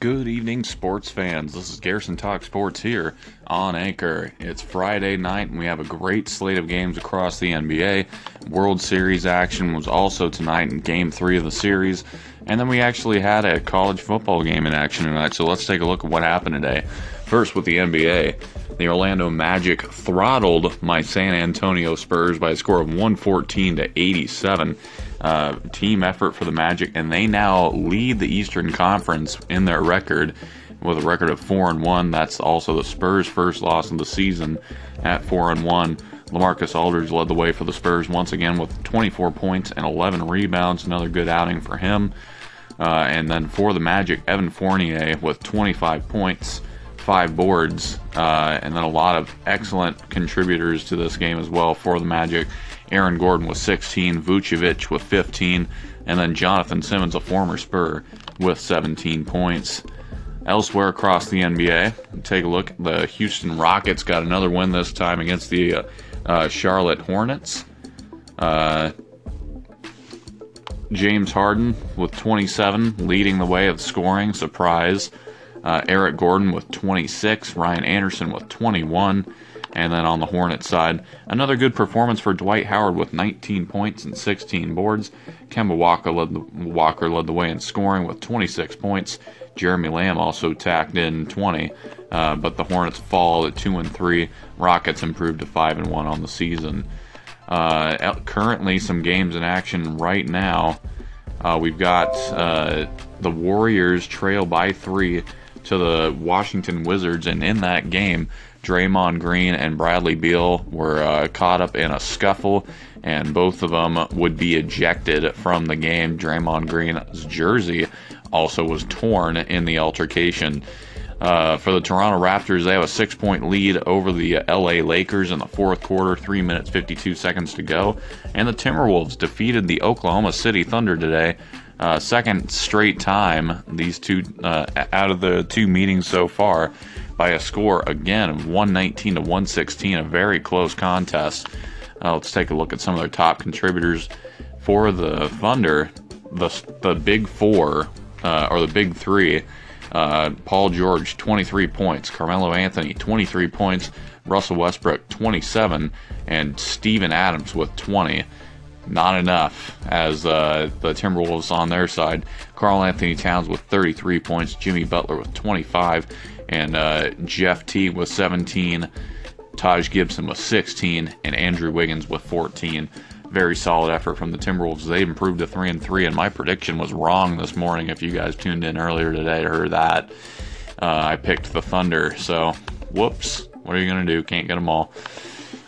Good evening, sports fans. This is Garrison Talk Sports here on Anchor. It's Friday night, and we have a great slate of games across the NBA. World Series action was also tonight in Game 3 of the series. And then we actually had a college football game in action tonight, so let's take a look at what happened today. First, with the NBA, the Orlando Magic throttled my San Antonio Spurs by a score of 114 to 87 uh, team effort for the Magic, and they now lead the Eastern Conference in their record with a record of four and one. That's also the Spurs' first loss of the season at four and one. LaMarcus Aldridge led the way for the Spurs once again with 24 points and 11 rebounds. Another good outing for him. Uh, and then for the Magic, Evan Fournier with 25 points, five boards, uh, and then a lot of excellent contributors to this game as well for the Magic. Aaron Gordon with 16, Vucevic with 15, and then Jonathan Simmons, a former Spur, with 17 points. Elsewhere across the NBA, take a look. The Houston Rockets got another win this time against the uh, uh, Charlotte Hornets. James Harden with 27, leading the way of scoring. Surprise. Uh, Eric Gordon with 26, Ryan Anderson with 21, and then on the Hornet side, another good performance for Dwight Howard with 19 points and 16 boards. Kemba Walker led the, Walker led the way in scoring with 26 points. Jeremy Lamb also tacked in 20, uh, but the Hornets fall at two and three. Rockets improved to five and one on the season. Uh, currently, some games in action right now. Uh, we've got uh, the Warriors trail by three to the Washington Wizards, and in that game, Draymond Green and Bradley Beal were uh, caught up in a scuffle, and both of them would be ejected from the game. Draymond Green's jersey also was torn in the altercation. Uh, for the Toronto Raptors, they have a six point lead over the LA Lakers in the fourth quarter, 3 minutes 52 seconds to go. And the Timberwolves defeated the Oklahoma City Thunder today. Uh, second straight time, these two, uh, out of the two meetings so far, by a score again of 119 to 116, a very close contest. Uh, let's take a look at some of their top contributors for the Thunder. The the big four uh, or the big three. Uh, Paul George, 23 points. Carmelo Anthony, 23 points. Russell Westbrook, 27. And Steven Adams with 20. Not enough as uh, the Timberwolves on their side. Karl-Anthony Towns with 33 points. Jimmy Butler with 25 and uh, Jeff Teague with 17, Taj Gibson with 16, and Andrew Wiggins with 14. Very solid effort from the Timberwolves. They improved to three and three, and my prediction was wrong this morning. If you guys tuned in earlier today, heard that uh, I picked the Thunder. So, whoops. What are you gonna do? Can't get them all.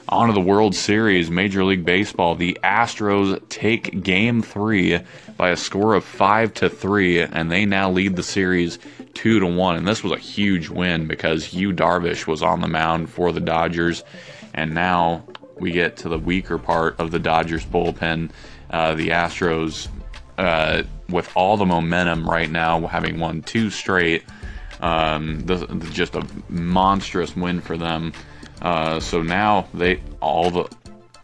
On to the World Series, Major League Baseball. The Astros take Game Three by a score of five to three, and they now lead the series two to one. And this was a huge win because Yu Darvish was on the mound for the Dodgers, and now we get to the weaker part of the Dodgers bullpen. Uh, the Astros, uh, with all the momentum right now, having won two straight, um, this, just a monstrous win for them. Uh, so now they all the.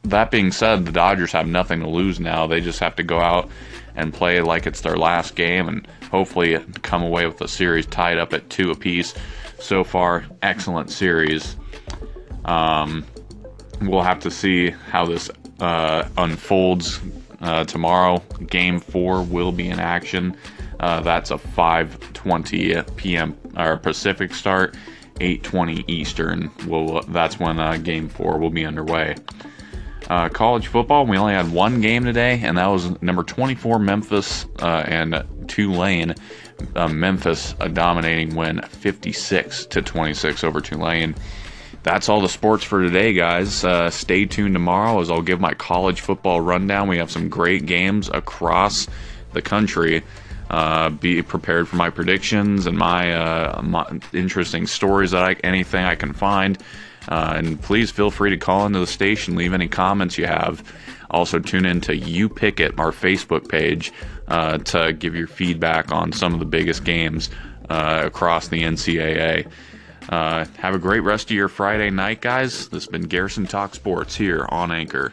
That being said, the Dodgers have nothing to lose now. They just have to go out and play like it's their last game and hopefully come away with the series tied up at two apiece. So far, excellent series. Um, we'll have to see how this uh, unfolds uh, tomorrow. Game four will be in action. Uh, that's a 5:20 p.m. or Pacific start, 8:20 Eastern. Well, that's when uh, Game four will be underway. Uh, college football, we only had one game today, and that was number 24 Memphis uh, and Tulane. Uh, Memphis a dominating win, 56 to 26 over Tulane. That's all the sports for today, guys. Uh, stay tuned tomorrow as I'll give my college football rundown. We have some great games across the country. Uh, be prepared for my predictions and my, uh, my interesting stories that I anything I can find. Uh, and please feel free to call into the station, leave any comments you have. Also, tune in to You Pick It, our Facebook page, uh, to give your feedback on some of the biggest games uh, across the NCAA. Uh, have a great rest of your Friday night, guys. This has been Garrison Talk Sports here on Anchor.